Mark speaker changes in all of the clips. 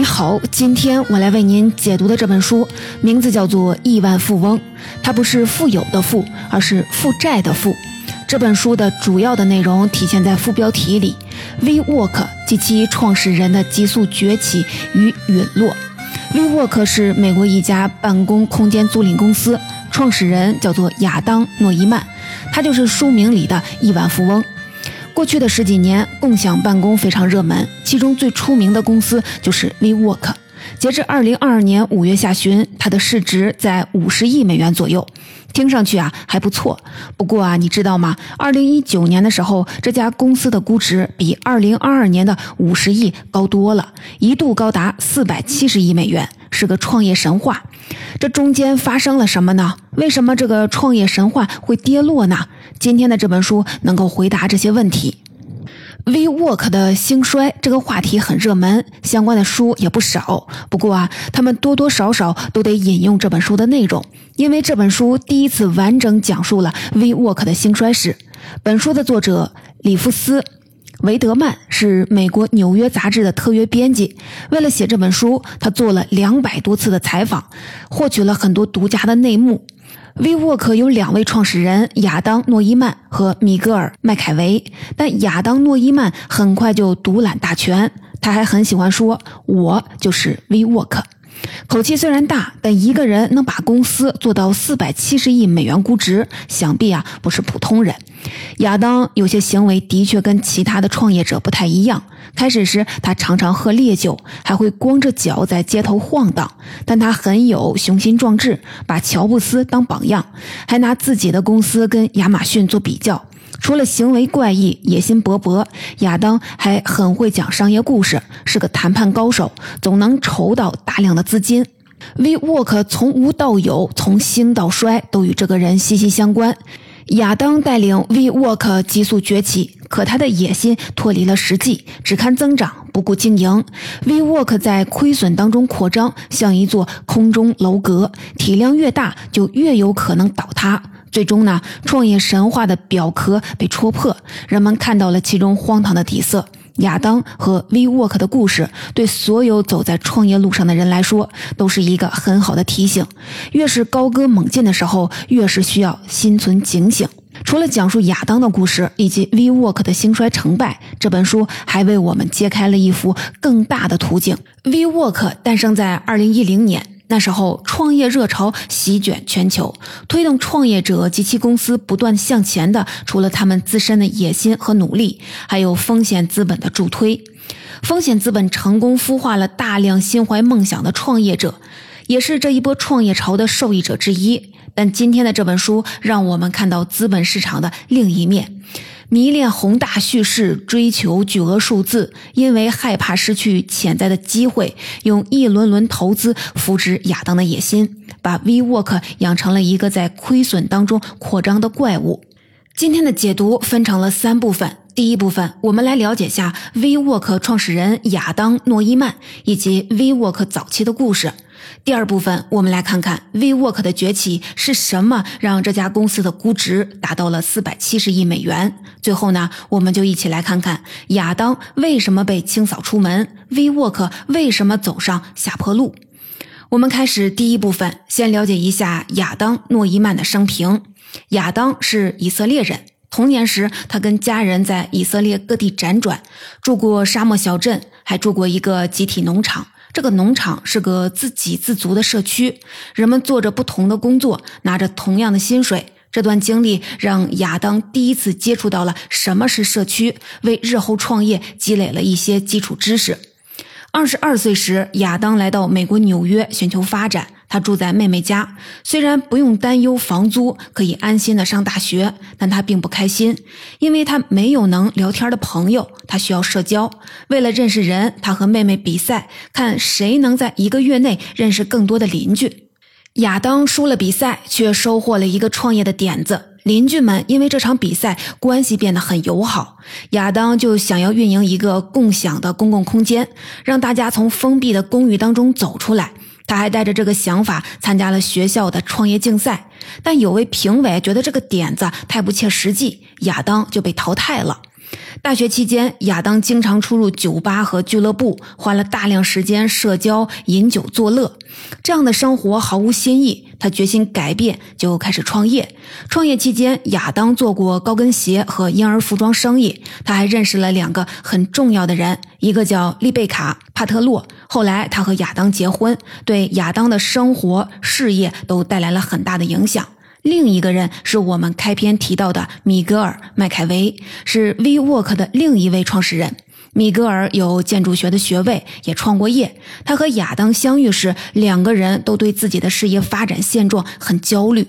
Speaker 1: 你好，今天我来为您解读的这本书名字叫做《亿万富翁》，它不是富有的富，而是负债的负。这本书的主要的内容体现在副标题里：WeWork 及其创始人的急速崛起与陨落。WeWork 是美国一家办公空间租赁公司，创始人叫做亚当·诺伊曼，他就是书名里的亿万富翁。过去的十几年，共享办公非常热门，其中最出名的公司就是 WeWork。截至二零二二年五月下旬，它的市值在五十亿美元左右，听上去啊还不错。不过啊，你知道吗？二零一九年的时候，这家公司的估值比二零二二年的五十亿高多了，一度高达四百七十亿美元，是个创业神话。这中间发生了什么呢？为什么这个创业神话会跌落呢？今天的这本书能够回答这些问题。WeWork 的兴衰这个话题很热门，相关的书也不少。不过啊，他们多多少少都得引用这本书的内容，因为这本书第一次完整讲述了 WeWork 的兴衰史。本书的作者里夫斯·维德曼是美国《纽约杂志》的特约编辑，为了写这本书，他做了两百多次的采访，获取了很多独家的内幕。WeWork 有两位创始人，亚当·诺伊曼和米格尔·麦凯维。但亚当·诺伊曼很快就独揽大权，他还很喜欢说：“我就是 WeWork。”口气虽然大，但一个人能把公司做到四百七十亿美元估值，想必啊不是普通人。亚当有些行为的确跟其他的创业者不太一样。开始时，他常常喝烈酒，还会光着脚在街头晃荡。但他很有雄心壮志，把乔布斯当榜样，还拿自己的公司跟亚马逊做比较。除了行为怪异、野心勃勃，亚当还很会讲商业故事，是个谈判高手，总能筹到大量的资金。WeWork 从无到有，从兴到衰，都与这个人息息相关。亚当带领 WeWork 急速崛起，可他的野心脱离了实际，只看增长，不顾经营。WeWork 在亏损当中扩张，像一座空中楼阁，体量越大，就越有可能倒塌。最终呢，创业神话的表壳被戳破，人们看到了其中荒唐的底色。亚当和 WeWork 的故事，对所有走在创业路上的人来说，都是一个很好的提醒。越是高歌猛进的时候，越是需要心存警醒。除了讲述亚当的故事以及 WeWork 的兴衰成败，这本书还为我们揭开了一幅更大的图景。WeWork 诞生在2010年。那时候，创业热潮席卷全球，推动创业者及其公司不断向前的，除了他们自身的野心和努力，还有风险资本的助推。风险资本成功孵化了大量心怀梦想的创业者，也是这一波创业潮的受益者之一。但今天的这本书让我们看到资本市场的另一面。迷恋宏大叙事，追求巨额数字，因为害怕失去潜在的机会，用一轮轮投资扶植亚当的野心，把 WeWork 养成了一个在亏损当中扩张的怪物。今天的解读分成了三部分。第一部分，我们来了解下 WeWork 创始人亚当·诺伊曼以及 WeWork 早期的故事。第二部分，我们来看看 WeWork 的崛起是什么让这家公司的估值达到了四百七十亿美元。最后呢，我们就一起来看看亚当为什么被清扫出门，WeWork 为什么走上下坡路。我们开始第一部分，先了解一下亚当·诺伊曼的生平。亚当是以色列人，童年时他跟家人在以色列各地辗转，住过沙漠小镇，还住过一个集体农场。这个农场是个自给自足的社区，人们做着不同的工作，拿着同样的薪水。这段经历让亚当第一次接触到了什么是社区，为日后创业积累了一些基础知识。二十二岁时，亚当来到美国纽约寻求发展。他住在妹妹家，虽然不用担忧房租，可以安心的上大学，但他并不开心，因为他没有能聊天的朋友，他需要社交。为了认识人，他和妹妹比赛，看谁能在一个月内认识更多的邻居。亚当输了比赛，却收获了一个创业的点子。邻居们因为这场比赛关系变得很友好，亚当就想要运营一个共享的公共空间，让大家从封闭的公寓当中走出来。他还带着这个想法参加了学校的创业竞赛，但有位评委觉得这个点子太不切实际，亚当就被淘汰了。大学期间，亚当经常出入酒吧和俱乐部，花了大量时间社交、饮酒作乐。这样的生活毫无新意，他决心改变，就开始创业。创业期间，亚当做过高跟鞋和婴儿服装生意。他还认识了两个很重要的人，一个叫丽贝卡·帕特洛。后来，他和亚当结婚，对亚当的生活、事业都带来了很大的影响。另一个人是我们开篇提到的米格尔·麦凯维，是 WeWork 的另一位创始人。米格尔有建筑学的学位，也创过业。他和亚当相遇时，两个人都对自己的事业发展现状很焦虑。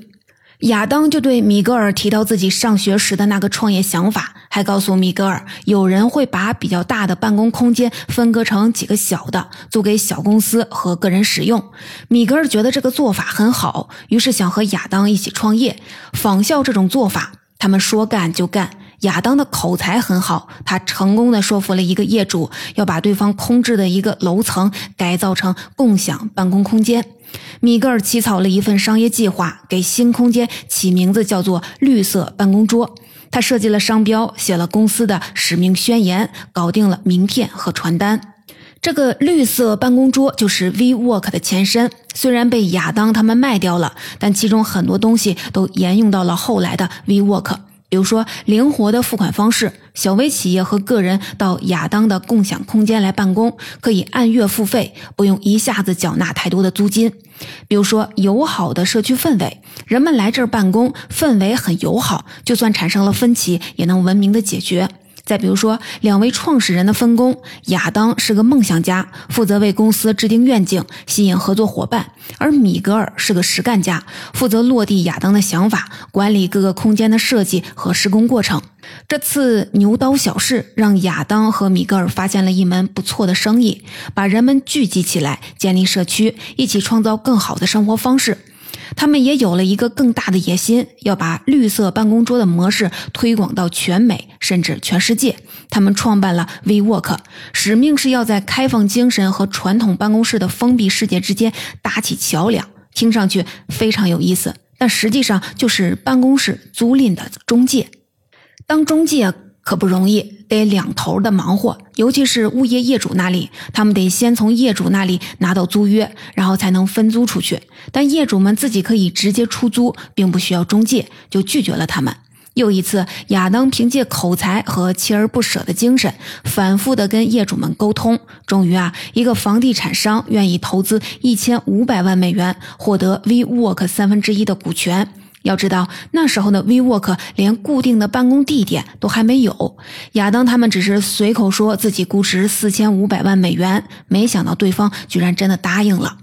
Speaker 1: 亚当就对米格尔提到自己上学时的那个创业想法，还告诉米格尔，有人会把比较大的办公空间分割成几个小的，租给小公司和个人使用。米格尔觉得这个做法很好，于是想和亚当一起创业，仿效这种做法。他们说干就干。亚当的口才很好，他成功的说服了一个业主，要把对方空置的一个楼层改造成共享办公空间。米格尔起草了一份商业计划，给新空间起名字叫做“绿色办公桌”。他设计了商标，写了公司的使命宣言，搞定了名片和传单。这个绿色办公桌就是 WeWork 的前身。虽然被亚当他们卖掉了，但其中很多东西都沿用到了后来的 WeWork。比如说，灵活的付款方式，小微企业和个人到亚当的共享空间来办公，可以按月付费，不用一下子缴纳太多的租金。比如说，友好的社区氛围，人们来这儿办公，氛围很友好，就算产生了分歧，也能文明的解决。再比如说，两位创始人的分工：亚当是个梦想家，负责为公司制定愿景、吸引合作伙伴；而米格尔是个实干家，负责落地亚当的想法，管理各个空间的设计和施工过程。这次牛刀小试，让亚当和米格尔发现了一门不错的生意，把人们聚集起来，建立社区，一起创造更好的生活方式。他们也有了一个更大的野心，要把绿色办公桌的模式推广到全美，甚至全世界。他们创办了 WeWork，使命是要在开放精神和传统办公室的封闭世界之间搭起桥梁。听上去非常有意思，但实际上就是办公室租赁的中介。当中介。可不容易，得两头的忙活，尤其是物业业主那里，他们得先从业主那里拿到租约，然后才能分租出去。但业主们自己可以直接出租，并不需要中介，就拒绝了他们。又一次，亚当凭借口才和锲而不舍的精神，反复的跟业主们沟通，终于啊，一个房地产商愿意投资一千五百万美元，获得 WeWork 三分之一的股权。要知道，那时候的 WeWork 连固定的办公地点都还没有。亚当他们只是随口说自己估值四千五百万美元，没想到对方居然真的答应了。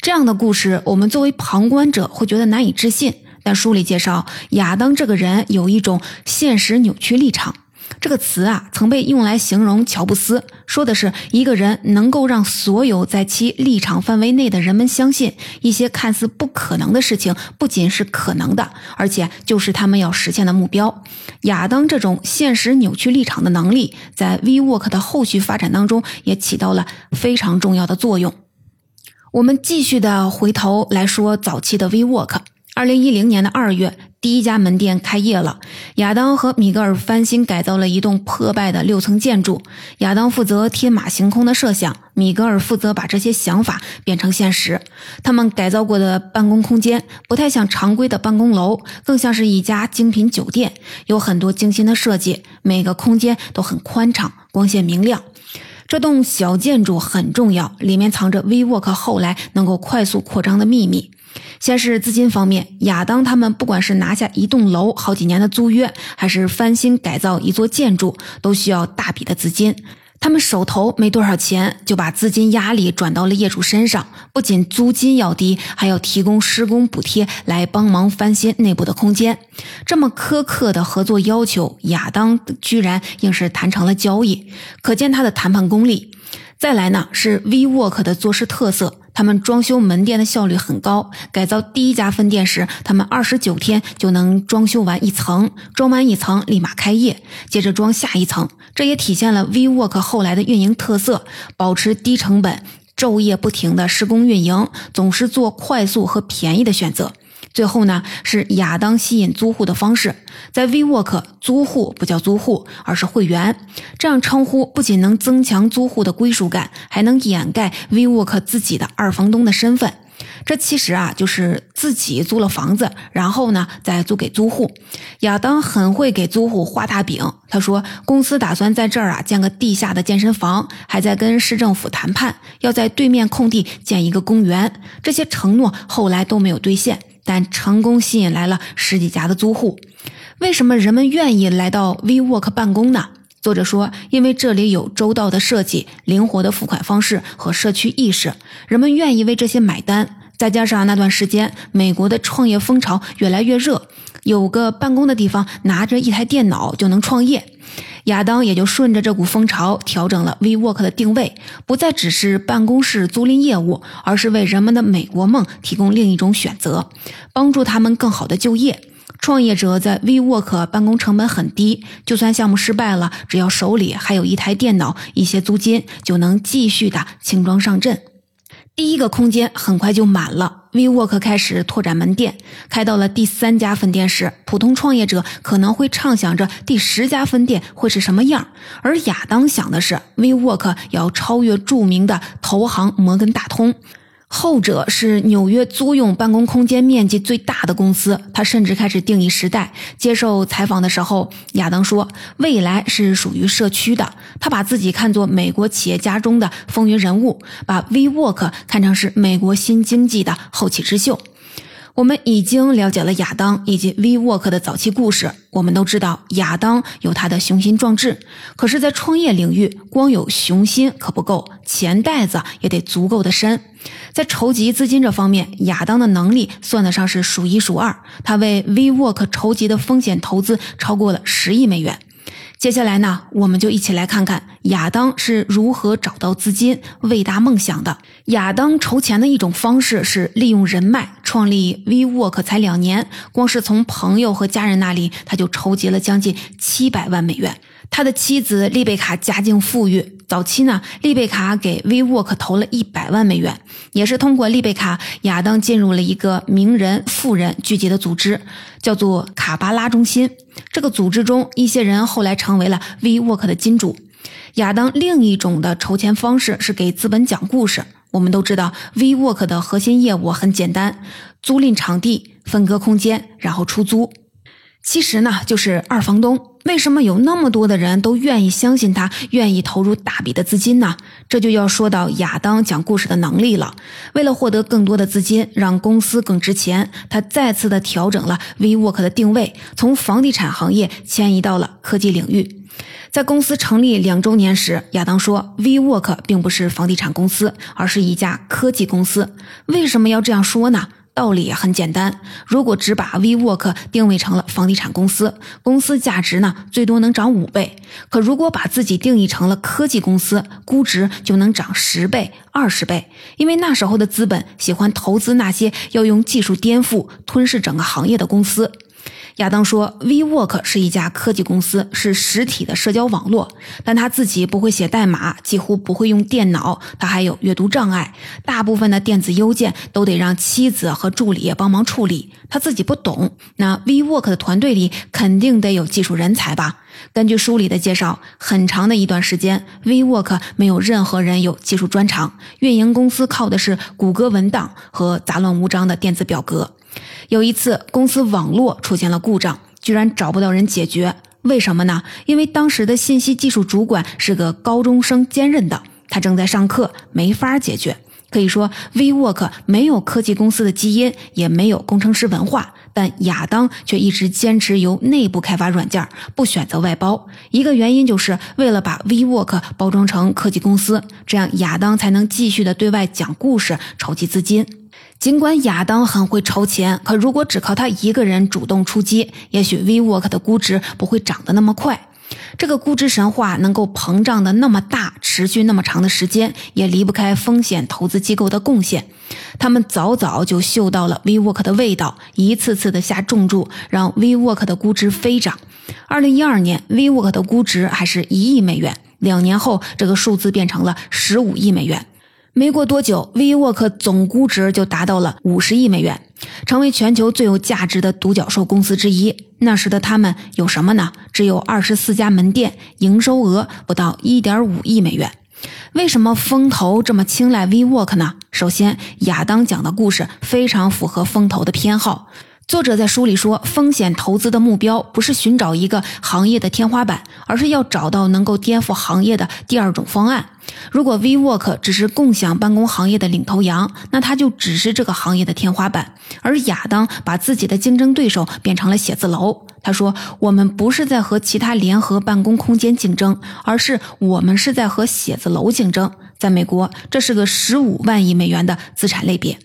Speaker 1: 这样的故事，我们作为旁观者会觉得难以置信。但书里介绍，亚当这个人有一种现实扭曲立场。这个词啊，曾被用来形容乔布斯，说的是一个人能够让所有在其立场范围内的人们相信，一些看似不可能的事情不仅是可能的，而且就是他们要实现的目标。亚当这种现实扭曲立场的能力，在 WeWork 的后续发展当中也起到了非常重要的作用。我们继续的回头来说早期的 WeWork。二零一零年的二月，第一家门店开业了。亚当和米格尔翻新改造了一栋破败的六层建筑。亚当负责天马行空的设想，米格尔负责把这些想法变成现实。他们改造过的办公空间不太像常规的办公楼，更像是一家精品酒店，有很多精心的设计，每个空间都很宽敞、光线明亮。这栋小建筑很重要，里面藏着 WeWork 后来能够快速扩张的秘密。先是资金方面，亚当他们不管是拿下一栋楼好几年的租约，还是翻新改造一座建筑，都需要大笔的资金。他们手头没多少钱，就把资金压力转到了业主身上。不仅租金要低，还要提供施工补贴来帮忙翻新内部的空间。这么苛刻的合作要求，亚当居然硬是谈成了交易，可见他的谈判功力。再来呢，是 V Work 的做事特色。他们装修门店的效率很高，改造第一家分店时，他们二十九天就能装修完一层，装完一层立马开业，接着装下一层。这也体现了 WeWork 后来的运营特色，保持低成本，昼夜不停的施工运营，总是做快速和便宜的选择。最后呢，是亚当吸引租户的方式，在 WeWork 租户不叫租户，而是会员。这样称呼不仅能增强租户的归属感，还能掩盖 WeWork 自己的二房东的身份。这其实啊，就是自己租了房子，然后呢再租给租户。亚当很会给租户画大饼。他说，公司打算在这儿啊建个地下的健身房，还在跟市政府谈判，要在对面空地建一个公园。这些承诺后来都没有兑现。但成功吸引来了十几家的租户。为什么人们愿意来到 WeWork 办公呢？作者说，因为这里有周到的设计、灵活的付款方式和社区意识，人们愿意为这些买单。再加上那段时间美国的创业风潮越来越热，有个办公的地方，拿着一台电脑就能创业。亚当也就顺着这股风潮调整了 WeWork 的定位，不再只是办公室租赁业务，而是为人们的美国梦提供另一种选择，帮助他们更好的就业。创业者在 WeWork 办公成本很低，就算项目失败了，只要手里还有一台电脑、一些租金，就能继续的轻装上阵。第一个空间很快就满了，WeWork 开始拓展门店，开到了第三家分店时，普通创业者可能会畅想着第十家分店会是什么样，而亚当想的是 WeWork 要超越著名的投行摩根大通。后者是纽约租用办公空间面积最大的公司，他甚至开始定义时代。接受采访的时候，亚当说：“未来是属于社区的。”他把自己看作美国企业家中的风云人物，把 WeWork 看成是美国新经济的后起之秀。我们已经了解了亚当以及 V Work 的早期故事。我们都知道亚当有他的雄心壮志，可是，在创业领域，光有雄心可不够，钱袋子也得足够的深。在筹集资金这方面，亚当的能力算得上是数一数二。他为 V Work 筹集的风险投资超过了十亿美元。接下来呢，我们就一起来看看亚当是如何找到资金为达梦想的。亚当筹钱的一种方式是利用人脉。创立 WeWork 才两年，光是从朋友和家人那里，他就筹集了将近七百万美元。他的妻子丽贝卡家境富裕，早期呢，丽贝卡给 WeWork 投了一百万美元，也是通过丽贝卡，亚当进入了一个名人富人聚集的组织，叫做卡巴拉中心。这个组织中一些人后来成为了 WeWork 的金主。亚当另一种的筹钱方式是给资本讲故事。我们都知道，WeWork 的核心业务很简单：租赁场地、分割空间，然后出租。其实呢，就是二房东。为什么有那么多的人都愿意相信他，愿意投入大笔的资金呢？这就要说到亚当讲故事的能力了。为了获得更多的资金，让公司更值钱，他再次的调整了 WeWork 的定位，从房地产行业迁移到了科技领域。在公司成立两周年时，亚当说：“WeWork 并不是房地产公司，而是一家科技公司。”为什么要这样说呢？道理也很简单，如果只把 WeWork 定位成了房地产公司，公司价值呢最多能涨五倍；可如果把自己定义成了科技公司，估值就能涨十倍、二十倍。因为那时候的资本喜欢投资那些要用技术颠覆、吞噬整个行业的公司。亚当说：“WeWork 是一家科技公司，是实体的社交网络，但他自己不会写代码，几乎不会用电脑，他还有阅读障碍，大部分的电子邮件都得让妻子和助理帮忙处理，他自己不懂。那 WeWork 的团队里肯定得有技术人才吧？根据书里的介绍，很长的一段时间，WeWork 没有任何人有技术专长，运营公司靠的是谷歌文档和杂乱无章的电子表格。”有一次，公司网络出现了故障，居然找不到人解决。为什么呢？因为当时的信息技术主管是个高中生兼任的，他正在上课，没法解决。可以说，WeWork 没有科技公司的基因，也没有工程师文化，但亚当却一直坚持由内部开发软件，不选择外包。一个原因就是为了把 WeWork 包装成科技公司，这样亚当才能继续的对外讲故事，筹集资金。尽管亚当很会筹钱，可如果只靠他一个人主动出击，也许 WeWork 的估值不会涨得那么快。这个估值神话能够膨胀的那么大，持续那么长的时间，也离不开风险投资机构的贡献。他们早早就嗅到了 WeWork 的味道，一次次的下重注，让 WeWork 的估值飞涨。二零一二年，WeWork 的估值还是一亿美元，两年后，这个数字变成了十五亿美元。没过多久，WeWork 总估值就达到了五十亿美元，成为全球最有价值的独角兽公司之一。那时的他们有什么呢？只有二十四家门店，营收额不到一点五亿美元。为什么风投这么青睐 WeWork 呢？首先，亚当讲的故事非常符合风投的偏好。作者在书里说，风险投资的目标不是寻找一个行业的天花板，而是要找到能够颠覆行业的第二种方案。如果 WeWork 只是共享办公行业的领头羊，那它就只是这个行业的天花板。而亚当把自己的竞争对手变成了写字楼。他说：“我们不是在和其他联合办公空间竞争，而是我们是在和写字楼竞争。在美国，这是个十五万亿美元的资产类别。”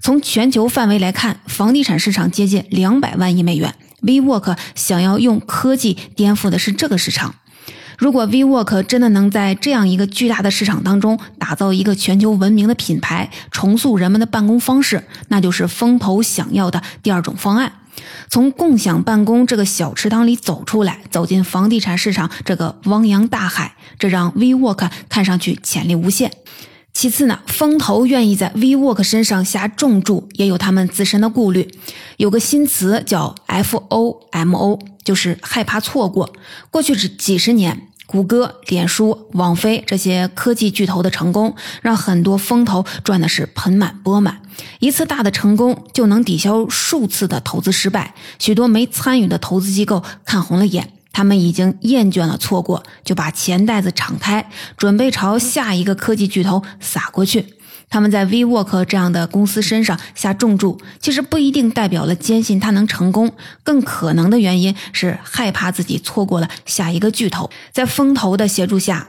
Speaker 1: 从全球范围来看，房地产市场接近两百万亿美元。WeWork 想要用科技颠覆的是这个市场。如果 WeWork 真的能在这样一个巨大的市场当中打造一个全球闻名的品牌，重塑人们的办公方式，那就是风投想要的第二种方案。从共享办公这个小池塘里走出来，走进房地产市场这个汪洋大海，这让 WeWork 看上去潜力无限。其次呢，风投愿意在 WeWork 身上下重注，也有他们自身的顾虑。有个新词叫 FOMO，就是害怕错过。过去这几十年，谷歌、脸书、网飞这些科技巨头的成功，让很多风投赚的是盆满钵满。一次大的成功就能抵消数次的投资失败，许多没参与的投资机构看红了眼。他们已经厌倦了错过，就把钱袋子敞开，准备朝下一个科技巨头撒过去。他们在 WeWork 这样的公司身上下重注，其实不一定代表了坚信它能成功，更可能的原因是害怕自己错过了下一个巨头。在风投的协助下。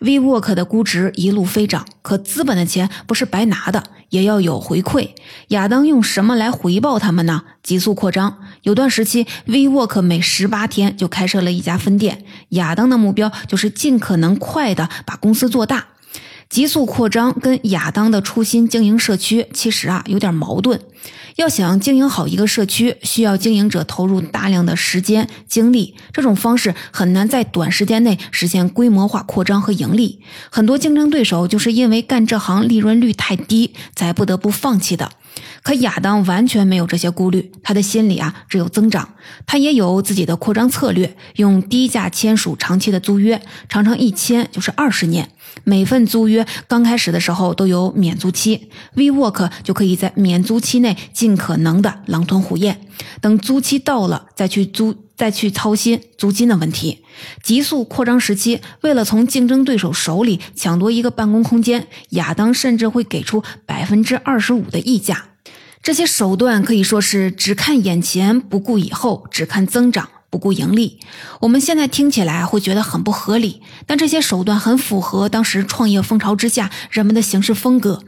Speaker 1: WeWork 的估值一路飞涨，可资本的钱不是白拿的，也要有回馈。亚当用什么来回报他们呢？急速扩张。有段时期，WeWork 每十八天就开设了一家分店。亚当的目标就是尽可能快的把公司做大。急速扩张跟亚当的初心经营社区其实啊有点矛盾。要想经营好一个社区，需要经营者投入大量的时间精力，这种方式很难在短时间内实现规模化扩张和盈利。很多竞争对手就是因为干这行利润率太低，才不得不放弃的。可亚当完全没有这些顾虑，他的心里啊只有增长。他也有自己的扩张策略，用低价签署长期的租约，常常一签就是二十年。每份租约刚开始的时候都有免租期，WeWork 就可以在免租期内尽可能的狼吞虎咽，等租期到了再去租，再去操心租金的问题。急速扩张时期，为了从竞争对手手里抢夺一个办公空间，亚当甚至会给出百分之二十五的溢价。这些手段可以说是只看眼前，不顾以后，只看增长。不顾盈利，我们现在听起来会觉得很不合理，但这些手段很符合当时创业风潮之下人们的行事风格。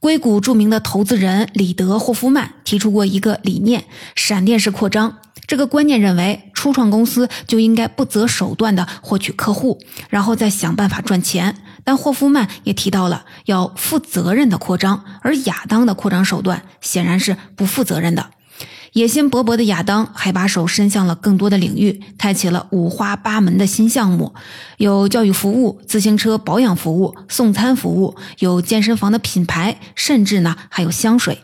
Speaker 1: 硅谷著名的投资人里德·霍夫曼提出过一个理念：闪电式扩张。这个观念认为，初创公司就应该不择手段地获取客户，然后再想办法赚钱。但霍夫曼也提到了要负责任的扩张，而亚当的扩张手段显然是不负责任的。野心勃勃的亚当还把手伸向了更多的领域，开启了五花八门的新项目，有教育服务、自行车保养服务、送餐服务，有健身房的品牌，甚至呢还有香水。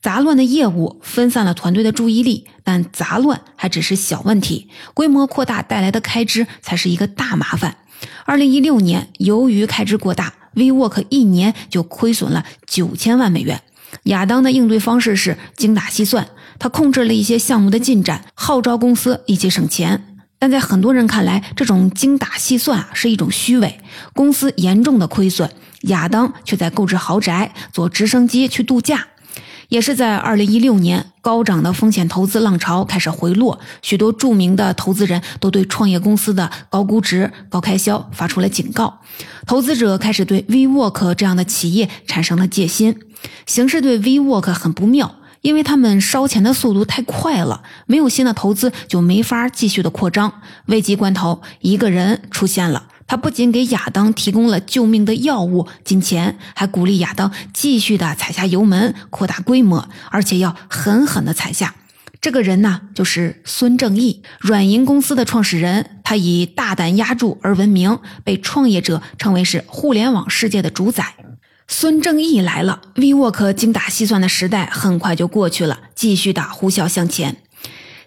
Speaker 1: 杂乱的业务分散了团队的注意力，但杂乱还只是小问题，规模扩大带来的开支才是一个大麻烦。二零一六年，由于开支过大，WeWork 一年就亏损了九千万美元。亚当的应对方式是精打细算。他控制了一些项目的进展，号召公司一起省钱。但在很多人看来，这种精打细算啊是一种虚伪。公司严重的亏损，亚当却在购置豪宅、坐直升机去度假。也是在二零一六年，高涨的风险投资浪潮开始回落，许多著名的投资人都对创业公司的高估值、高开销发出了警告。投资者开始对 WeWork 这样的企业产生了戒心，形势对 WeWork 很不妙。因为他们烧钱的速度太快了，没有新的投资就没法继续的扩张。危急关头，一个人出现了，他不仅给亚当提供了救命的药物、金钱，还鼓励亚当继续的踩下油门，扩大规模，而且要狠狠的踩下。这个人呢，就是孙正义，软银公司的创始人。他以大胆压注而闻名，被创业者称为是互联网世界的主宰。孙正义来了，WeWork 精打细算的时代很快就过去了，继续的呼啸向前。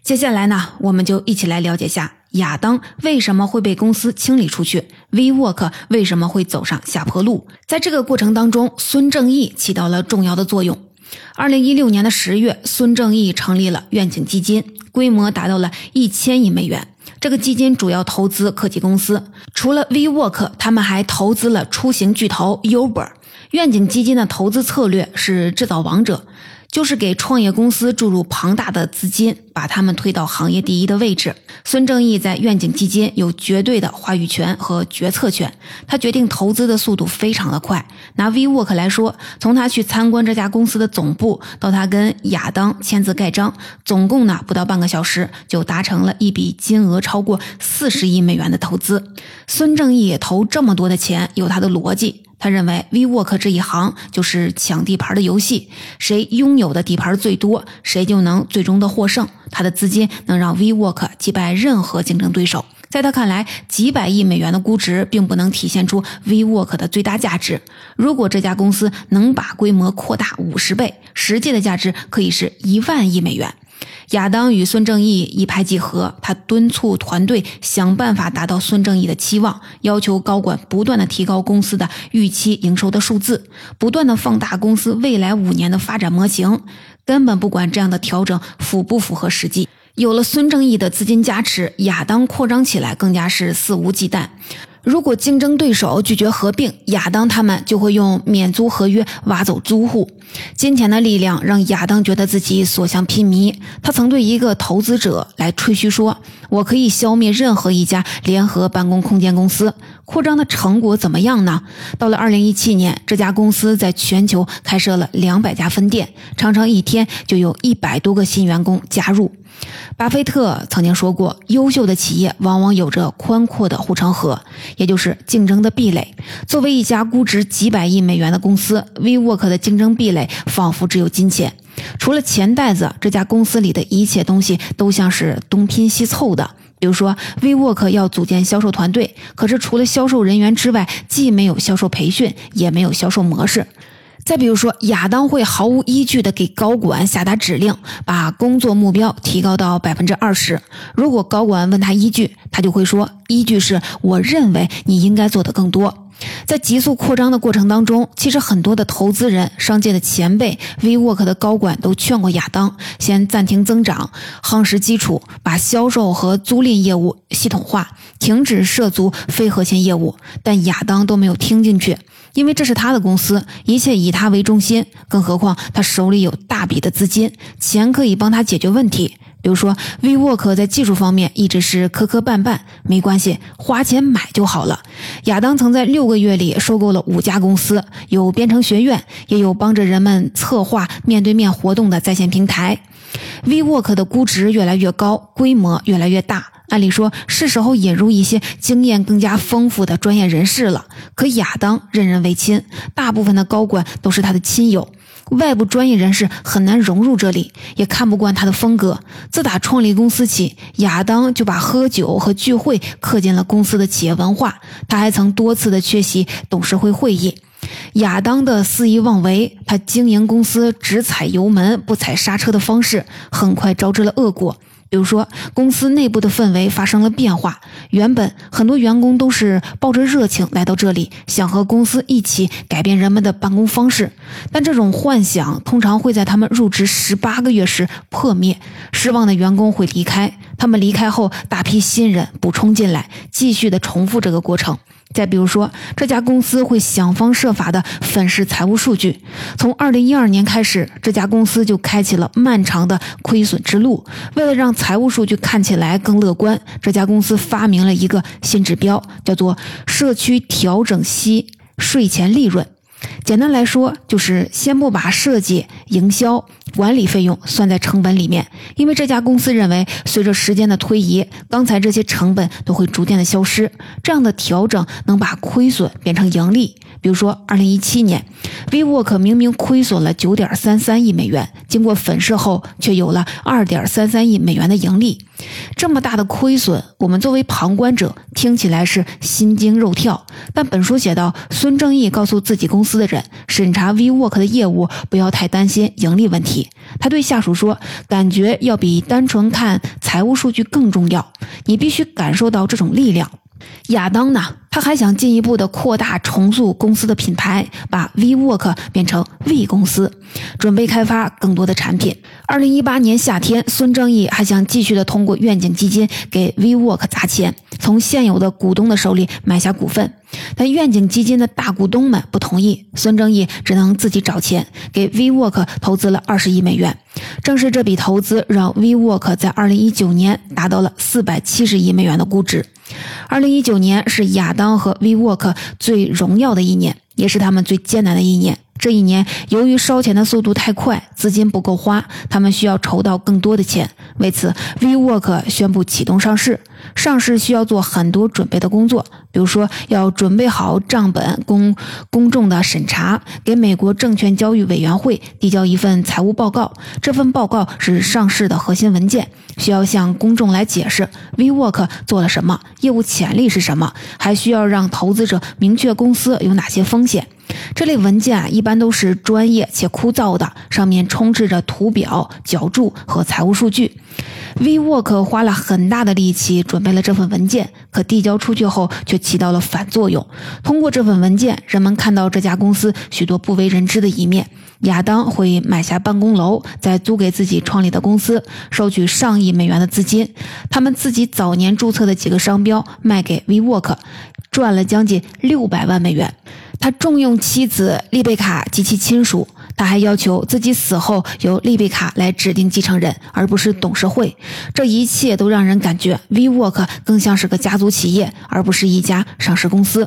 Speaker 1: 接下来呢，我们就一起来了解下亚当为什么会被公司清理出去，WeWork 为什么会走上下坡路。在这个过程当中，孙正义起到了重要的作用。二零一六年的十月，孙正义成立了愿景基金，规模达到了一千亿美元。这个基金主要投资科技公司，除了 WeWork，他们还投资了出行巨头 Uber。愿景基金的投资策略是制造王者，就是给创业公司注入庞大的资金，把他们推到行业第一的位置。孙正义在愿景基金有绝对的话语权和决策权，他决定投资的速度非常的快。拿 WeWork 来说，从他去参观这家公司的总部，到他跟亚当签字盖章，总共呢不到半个小时就达成了一笔金额超过四十亿美元的投资。孙正义投这么多的钱，有他的逻辑。他认为，WeWork 这一行就是抢地盘的游戏，谁拥有的地盘最多，谁就能最终的获胜。他的资金能让 WeWork 击败任何竞争对手。在他看来，几百亿美元的估值并不能体现出 WeWork 的最大价值。如果这家公司能把规模扩大五十倍，实际的价值可以是一万亿美元。亚当与孙正义一拍即合，他敦促团队想办法达到孙正义的期望，要求高管不断的提高公司的预期营收的数字，不断的放大公司未来五年的发展模型，根本不管这样的调整符不符合实际。有了孙正义的资金加持，亚当扩张起来更加是肆无忌惮。如果竞争对手拒绝合并，亚当他们就会用免租合约挖走租户。金钱的力量让亚当觉得自己所向披靡。他曾对一个投资者来吹嘘说：“我可以消灭任何一家联合办公空间公司。”扩张的成果怎么样呢？到了二零一七年，这家公司在全球开设了两百家分店，常常一天就有一百多个新员工加入。巴菲特曾经说过，优秀的企业往往有着宽阔的护城河，也就是竞争的壁垒。作为一家估值几百亿美元的公司，WeWork 的竞争壁垒仿佛只有金钱。除了钱袋子，这家公司里的一切东西都像是东拼西凑的。比如说，WeWork 要组建销售团队，可是除了销售人员之外，既没有销售培训，也没有销售模式。再比如说，亚当会毫无依据地给高管下达指令，把工作目标提高到百分之二十。如果高管问他依据，他就会说：“依据是我认为你应该做的更多。”在急速扩张的过程当中，其实很多的投资人、商界的前辈、WeWork 的高管都劝过亚当，先暂停增长，夯实基础，把销售和租赁业务系统化，停止涉足非核心业务。但亚当都没有听进去。因为这是他的公司，一切以他为中心。更何况他手里有大笔的资金，钱可以帮他解决问题。比如说，WeWork 在技术方面一直是磕磕绊绊，没关系，花钱买就好了。亚当曾在六个月里收购了五家公司，有编程学院，也有帮着人们策划面对面活动的在线平台。WeWork 的估值越来越高，规模越来越大。按理说是时候引入一些经验更加丰富的专业人士了，可亚当任人唯亲，大部分的高管都是他的亲友，外部专业人士很难融入这里，也看不惯他的风格。自打创立公司起，亚当就把喝酒和聚会刻进了公司的企业文化。他还曾多次的缺席董事会会议。亚当的肆意妄为，他经营公司只踩油门不踩刹车的方式，很快招致了恶果。比如说，公司内部的氛围发生了变化。原本很多员工都是抱着热情来到这里，想和公司一起改变人们的办公方式。但这种幻想通常会在他们入职十八个月时破灭。失望的员工会离开，他们离开后，大批新人补充进来，继续的重复这个过程。再比如说，这家公司会想方设法的粉饰财务数据。从二零一二年开始，这家公司就开启了漫长的亏损之路。为了让财务数据看起来更乐观，这家公司发明了一个新指标，叫做“社区调整息税前利润”。简单来说，就是先不把设计、营销、管理费用算在成本里面，因为这家公司认为，随着时间的推移，刚才这些成本都会逐渐的消失。这样的调整能把亏损变成盈利。比如说，二零一七年，WeWork 明明亏损了九点三三亿美元，经过粉饰后却有了二点三三亿美元的盈利。这么大的亏损，我们作为旁观者听起来是心惊肉跳。但本书写到，孙正义告诉自己公司的人，审查 WeWork 的业务不要太担心盈利问题。他对下属说：“感觉要比单纯看财务数据更重要，你必须感受到这种力量。”亚当呢？他还想进一步的扩大重塑公司的品牌，把 WeWork 变成 We 公司，准备开发更多的产品。二零一八年夏天，孙正义还想继续的通过愿景基金给 WeWork 砸钱，从现有的股东的手里买下股份。但愿景基金的大股东们不同意，孙正义只能自己找钱，给 WeWork 投资了二十亿美元。正是这笔投资，让 WeWork 在二零一九年达到了四百七十亿美元的估值。二零一九年是亚当和 WeWork 最荣耀的一年，也是他们最艰难的一年。这一年，由于烧钱的速度太快，资金不够花，他们需要筹到更多的钱。为此，WeWork 宣布启动上市。上市需要做很多准备的工作，比如说要准备好账本供公众的审查，给美国证券交易委员会递交一份财务报告。这份报告是上市的核心文件，需要向公众来解释 WeWork 做了什么，业务潜力是什么，还需要让投资者明确公司有哪些风险。这类文件啊，一般都是专业且枯燥的，上面充斥着图表、脚注和财务数据。WeWork 花了很大的力气准备了这份文件，可递交出去后却起到了反作用。通过这份文件，人们看到这家公司许多不为人知的一面。亚当会买下办公楼，再租给自己创立的公司，收取上亿美元的资金。他们自己早年注册的几个商标卖给 WeWork，赚了将近六百万美元。他重用妻子丽贝卡及其亲属。他还要求自己死后由丽贝卡来指定继承人，而不是董事会。这一切都让人感觉 WeWork 更像是个家族企业，而不是一家上市公司。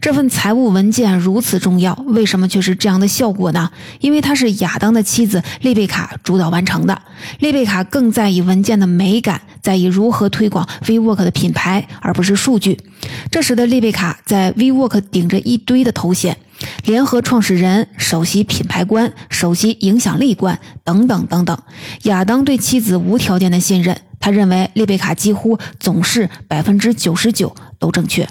Speaker 1: 这份财务文件如此重要，为什么却是这样的效果呢？因为他是亚当的妻子丽贝卡主导完成的。丽贝卡更在意文件的美感，在意如何推广 WeWork 的品牌，而不是数据。这时的丽贝卡在 WeWork 顶着一堆的头衔。联合创始人、首席品牌官、首席影响力官等等等等。亚当对妻子无条件的信任，他认为丽贝卡几乎总是百分之九十九都正确。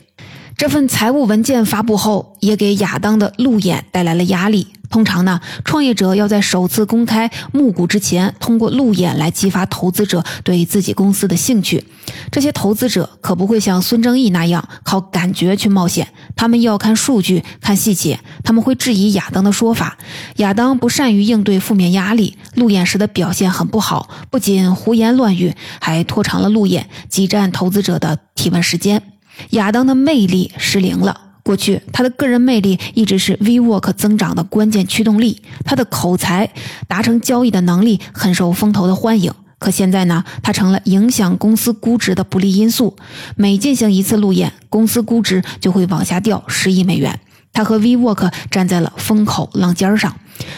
Speaker 1: 这份财务文件发布后，也给亚当的路演带来了压力。通常呢，创业者要在首次公开募股之前，通过路演来激发投资者对自己公司的兴趣。这些投资者可不会像孙正义那样靠感觉去冒险，他们要看数据、看细节。他们会质疑亚当的说法。亚当不善于应对负面压力，路演时的表现很不好，不仅胡言乱语，还拖长了路演，挤占投资者的提问时间。亚当的魅力失灵了。过去，他的个人魅力一直是 WeWork 增长的关键驱动力。他的口才、达成交易的能力很受风投的欢迎。可现在呢，他成了影响公司估值的不利因素。每进行一次路演，公司估值就会往下掉十亿美元。他和 WeWork 站在了风口浪尖上。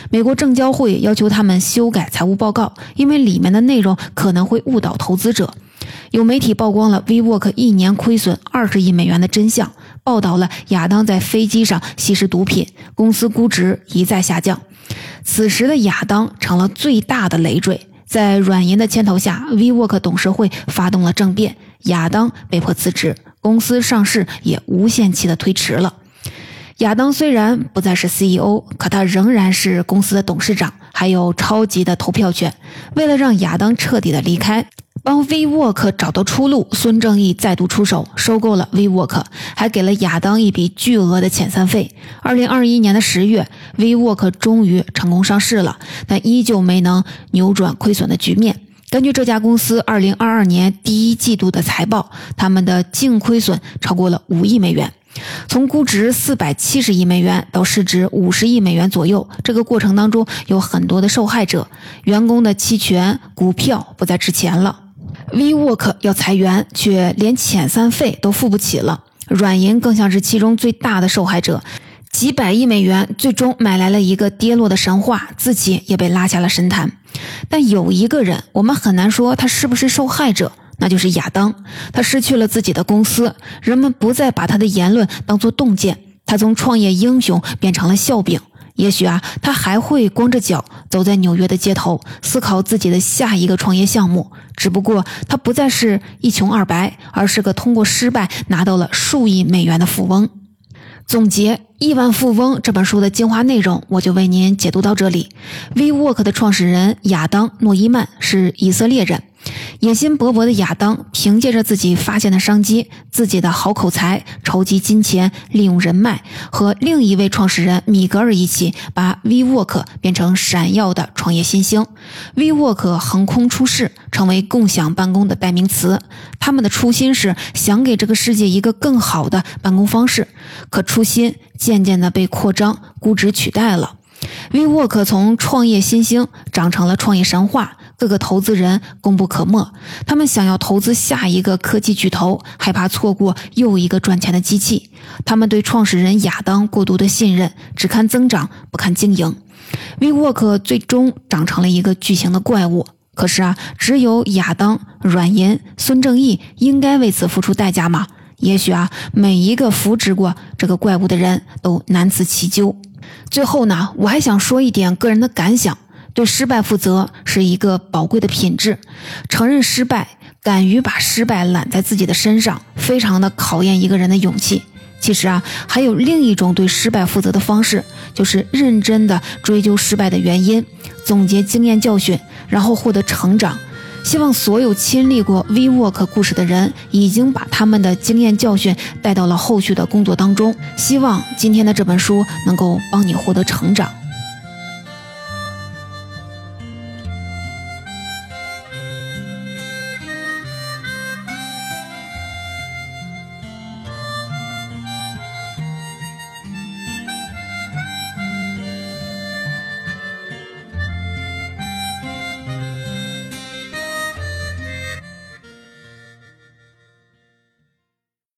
Speaker 1: 美国证交会要求他们修改财务报告，因为里面的内容可能会误导投资者。有媒体曝光了 WeWork 一年亏损二十亿美元的真相。报道了亚当在飞机上吸食毒品，公司估值一再下降。此时的亚当成了最大的累赘。在软银的牵头下，WeWork 董事会发动了政变，亚当被迫辞职，公司上市也无限期的推迟了。亚当虽然不再是 CEO，可他仍然是公司的董事长，还有超级的投票权。为了让亚当彻底的离开。帮 WeWork 找到出路，孙正义再度出手收购了 WeWork，还给了亚当一笔巨额的遣散费。二零二一年的十月，WeWork 终于成功上市了，但依旧没能扭转亏损的局面。根据这家公司二零二二年第一季度的财报，他们的净亏损超过了五亿美元。从估值四百七十亿美元到市值五十亿美元左右，这个过程当中有很多的受害者，员工的期权、股票不再值钱了。WeWork 要裁员，却连遣散费都付不起了。软银更像是其中最大的受害者，几百亿美元最终买来了一个跌落的神话，自己也被拉下了神坛。但有一个人，我们很难说他是不是受害者，那就是亚当。他失去了自己的公司，人们不再把他的言论当作洞见，他从创业英雄变成了笑柄。也许啊，他还会光着脚走在纽约的街头，思考自己的下一个创业项目。只不过他不再是一穷二白，而是个通过失败拿到了数亿美元的富翁。总结《亿万富翁》这本书的精华内容，我就为您解读到这里。WeWork 的创始人亚当·诺伊曼是以色列人。野心勃勃的亚当凭借着自己发现的商机、自己的好口才、筹集金钱、利用人脉，和另一位创始人米格尔一起，把 WeWork 变成闪耀的创业新星。WeWork 横空出世，成为共享办公的代名词。他们的初心是想给这个世界一个更好的办公方式，可初心渐渐的被扩张、估值取代了。WeWork 从创业新星长成了创业神话。各个投资人功不可没，他们想要投资下一个科技巨头，害怕错过又一个赚钱的机器。他们对创始人亚当过度的信任，只看增长不看经营。WeWork 最终长成了一个巨型的怪物。可是啊，只有亚当、阮银、孙正义应该为此付出代价吗？也许啊，每一个扶植过这个怪物的人都难辞其咎。最后呢，我还想说一点个人的感想。对失败负责是一个宝贵的品质，承认失败，敢于把失败揽在自己的身上，非常的考验一个人的勇气。其实啊，还有另一种对失败负责的方式，就是认真的追究失败的原因，总结经验教训，然后获得成长。希望所有亲历过 WeWork 故事的人，已经把他们的经验教训带到了后续的工作当中。希望今天的这本书能够帮你获得成长。